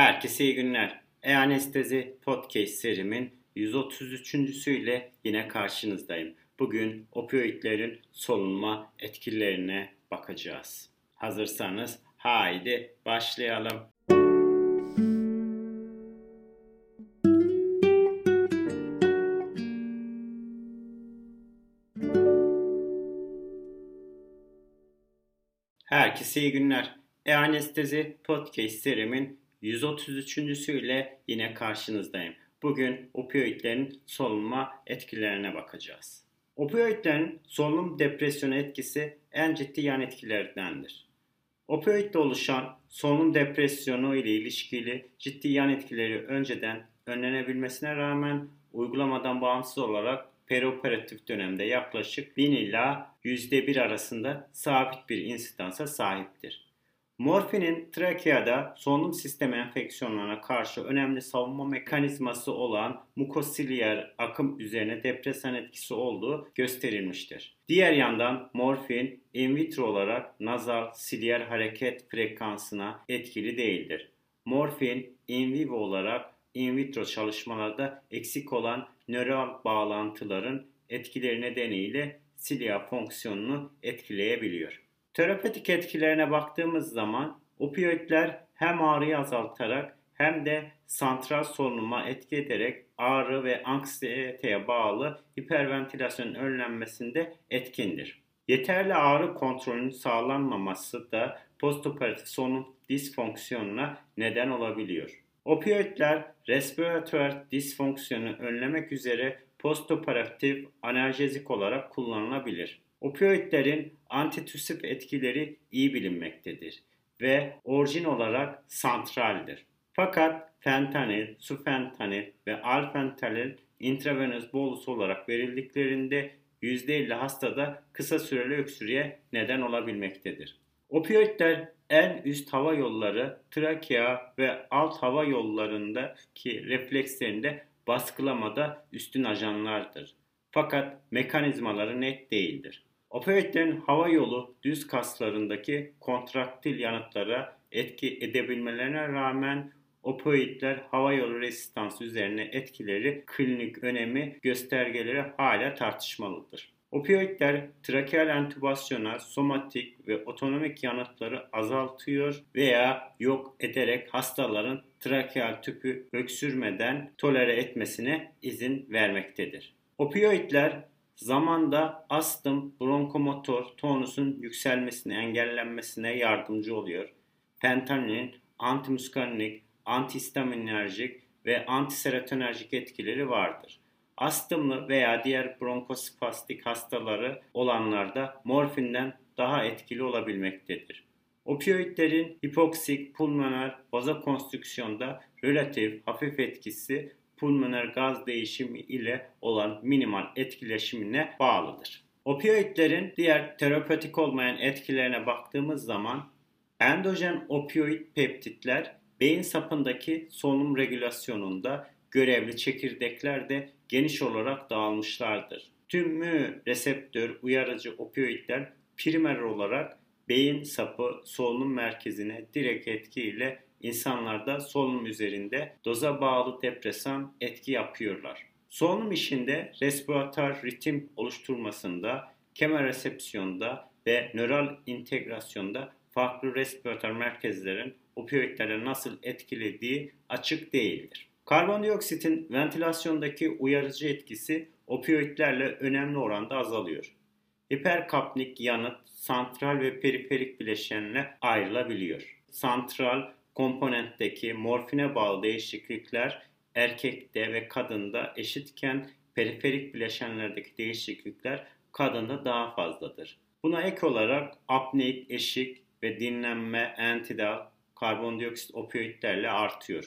Herkese iyi günler. E-Anestezi Podcast serimin 133.süyle yine karşınızdayım. Bugün opioidlerin solunma etkilerine bakacağız. Hazırsanız haydi başlayalım. Herkese iyi günler. E-Anestezi Podcast serimin 133.süyle yine karşınızdayım. Bugün opioidlerin solunma etkilerine bakacağız. Opioidlerin solunum depresyonu etkisi en ciddi yan etkilerdendir. Opioidle oluşan solunum depresyonu ile ilişkili ciddi yan etkileri önceden önlenebilmesine rağmen uygulamadan bağımsız olarak perioperatif dönemde yaklaşık 1000 ila %1 arasında sabit bir insidansa sahiptir. Morfinin trakeada solunum sistemi enfeksiyonlarına karşı önemli savunma mekanizması olan mukosilyer akım üzerine depresan etkisi olduğu gösterilmiştir. Diğer yandan morfin in vitro olarak nazal silyer hareket frekansına etkili değildir. Morfin in vivo olarak in vitro çalışmalarda eksik olan nöral bağlantıların etkileri nedeniyle silya fonksiyonunu etkileyebiliyor. Terapötik etkilerine baktığımız zaman opioidler hem ağrıyı azaltarak hem de santral solunuma etki ederek ağrı ve anksiyeteye bağlı hiperventilasyonun önlenmesinde etkindir. Yeterli ağrı kontrolünün sağlanmaması da postoperatif solunum disfonksiyonuna neden olabiliyor. Opioidler respiratör disfonksiyonu önlemek üzere postoperatif analjezik olarak kullanılabilir. Opioidlerin antitüsif etkileri iyi bilinmektedir ve orijin olarak santraldir. Fakat fentanil, sufentanil ve alfentanil intravenöz bolus olarak verildiklerinde %50 hastada kısa süreli öksürüğe neden olabilmektedir. Opioidler en üst hava yolları, trakea ve alt hava yollarındaki reflekslerinde baskılamada üstün ajanlardır. Fakat mekanizmaları net değildir. Opioidlerin hava yolu düz kaslarındaki kontraktil yanıtlara etki edebilmelerine rağmen opioidler hava yolu rezistansı üzerine etkileri, klinik önemi, göstergeleri hala tartışmalıdır. Opioidler trakeal entübasyona, somatik ve otonomik yanıtları azaltıyor veya yok ederek hastaların trakeal tüpü öksürmeden tolere etmesine izin vermektedir. Opioidler zamanda astım, bronkomotor tonusun yükselmesine, engellenmesine yardımcı oluyor. Fentanilin antimuskarinik, antihistaminerjik ve antiserotonerjik etkileri vardır. Astımlı veya diğer bronkospastik hastaları olanlarda morfinden daha etkili olabilmektedir. Opioidlerin hipoksik pulmoner vazokonstrüksiyonda relatif hafif etkisi pulmoner gaz değişimi ile olan minimal etkileşimine bağlıdır. Opioidlerin diğer terapötik olmayan etkilerine baktığımız zaman endojen opioid peptitler beyin sapındaki solunum regülasyonunda görevli çekirdekler de geniş olarak dağılmışlardır. Tüm mü reseptör uyarıcı opioidler primer olarak beyin sapı solunum merkezine direkt etkiyle insanlarda solunum üzerinde doza bağlı depresan etki yapıyorlar. Solunum işinde respiratör ritim oluşturmasında, kemoresepsiyonda ve nöral integrasyonda farklı respiratör merkezlerin opioidlere nasıl etkilediği açık değildir. Karbondioksitin ventilasyondaki uyarıcı etkisi opioidlerle önemli oranda azalıyor. Hiperkapnik yanıt santral ve periferik bileşenle ayrılabiliyor. Santral komponentteki morfine bağlı değişiklikler erkekte ve kadında eşitken periferik bileşenlerdeki değişiklikler kadında daha fazladır. Buna ek olarak apneik, eşik ve dinlenme, entidal, karbondioksit opioidlerle artıyor.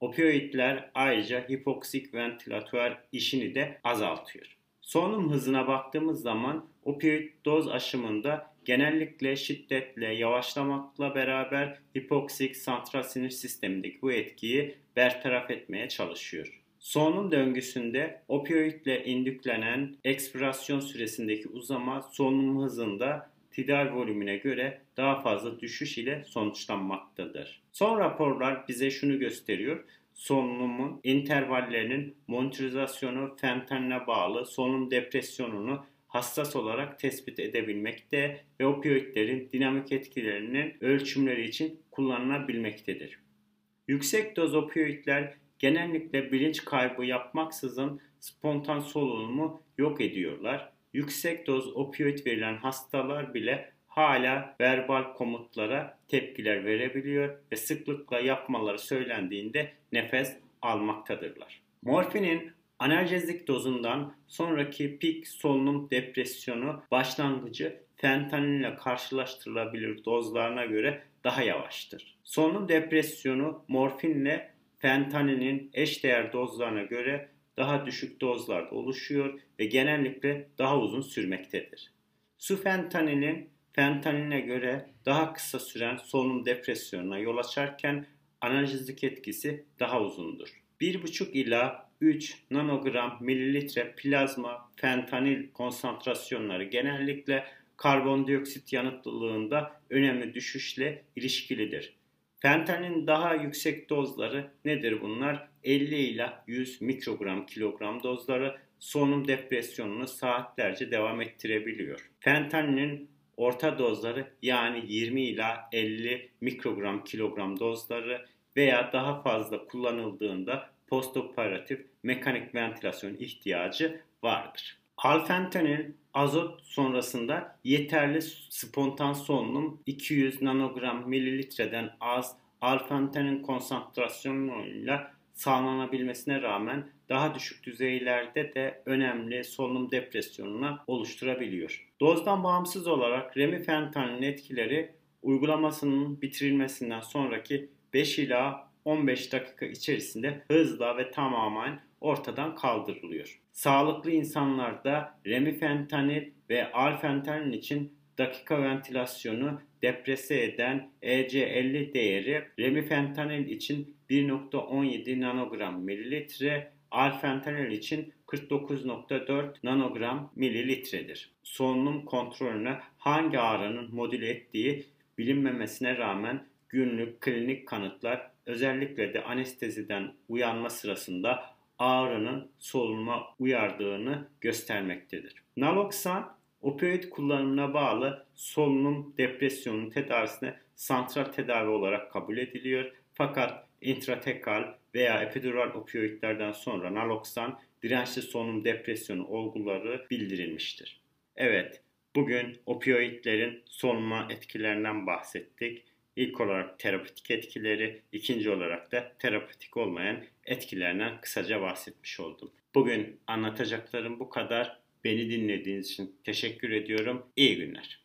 Opioidler ayrıca hipoksik ventilatör işini de azaltıyor. Solunum hızına baktığımız zaman opioid doz aşımında genellikle şiddetle yavaşlamakla beraber hipoksik santral sinir sistemindeki bu etkiyi bertaraf etmeye çalışıyor. Solunum döngüsünde opioidle indüklenen ekspirasyon süresindeki uzama solunum hızında tedavi volümüne göre daha fazla düşüş ile sonuçlanmaktadır. Son raporlar bize şunu gösteriyor solunumun intervallerinin monitorizasyonu fentanyle bağlı solunum depresyonunu hassas olarak tespit edebilmekte ve opioidlerin dinamik etkilerinin ölçümleri için kullanılabilmektedir. Yüksek doz opioidler genellikle bilinç kaybı yapmaksızın spontan solunumu yok ediyorlar. Yüksek doz opioid verilen hastalar bile hala verbal komutlara tepkiler verebiliyor ve sıklıkla yapmaları söylendiğinde nefes almaktadırlar. Morfinin analjezik dozundan sonraki pik solunum depresyonu başlangıcı fentanyl ile karşılaştırılabilir dozlarına göre daha yavaştır. Solunum depresyonu morfinle fentanilin eşdeğer dozlarına göre daha düşük dozlarda oluşuyor ve genellikle daha uzun sürmektedir. Sufentanilin fentaline göre daha kısa süren solunum depresyonuna yol açarken analjezik etkisi daha uzundur. 1,5 ila 3 nanogram mililitre plazma fentanil konsantrasyonları genellikle karbondioksit yanıtlılığında önemli düşüşle ilişkilidir. Fentanilin daha yüksek dozları nedir bunlar? 50 ila 100 mikrogram kilogram dozları solunum depresyonunu saatlerce devam ettirebiliyor. Fentanilin orta dozları yani 20 ila 50 mikrogram kilogram dozları veya daha fazla kullanıldığında postoperatif mekanik ventilasyon ihtiyacı vardır. Alfentanil azot sonrasında yeterli spontan solunum 200 nanogram mililitreden az alfentanil konsantrasyonuyla sağlanabilmesine rağmen daha düşük düzeylerde de önemli solunum depresyonuna oluşturabiliyor. Dozdan bağımsız olarak remifentanilin etkileri uygulamasının bitirilmesinden sonraki 5 ila 15 dakika içerisinde hızla ve tamamen ortadan kaldırılıyor. Sağlıklı insanlarda remifentanil ve alfentanil için dakika ventilasyonu deprese eden EC50 değeri remifentanil için 1.17 nanogram mililitre, alfentanil için 49.4 nanogram mililitredir. Solunum kontrolüne hangi ağrının modüle ettiği bilinmemesine rağmen günlük klinik kanıtlar özellikle de anesteziden uyanma sırasında ağrının solunuma uyardığını göstermektedir. Naloksan opioid kullanımına bağlı solunum depresyonunun tedavisine santral tedavi olarak kabul ediliyor. Fakat intratekal veya epidural opioidlerden sonra naloksan dirençli solunum depresyonu olguları bildirilmiştir. Evet, bugün opioidlerin solunma etkilerinden bahsettik. İlk olarak terapötik etkileri, ikinci olarak da terapötik olmayan etkilerinden kısaca bahsetmiş oldum. Bugün anlatacaklarım bu kadar. Beni dinlediğiniz için teşekkür ediyorum. İyi günler.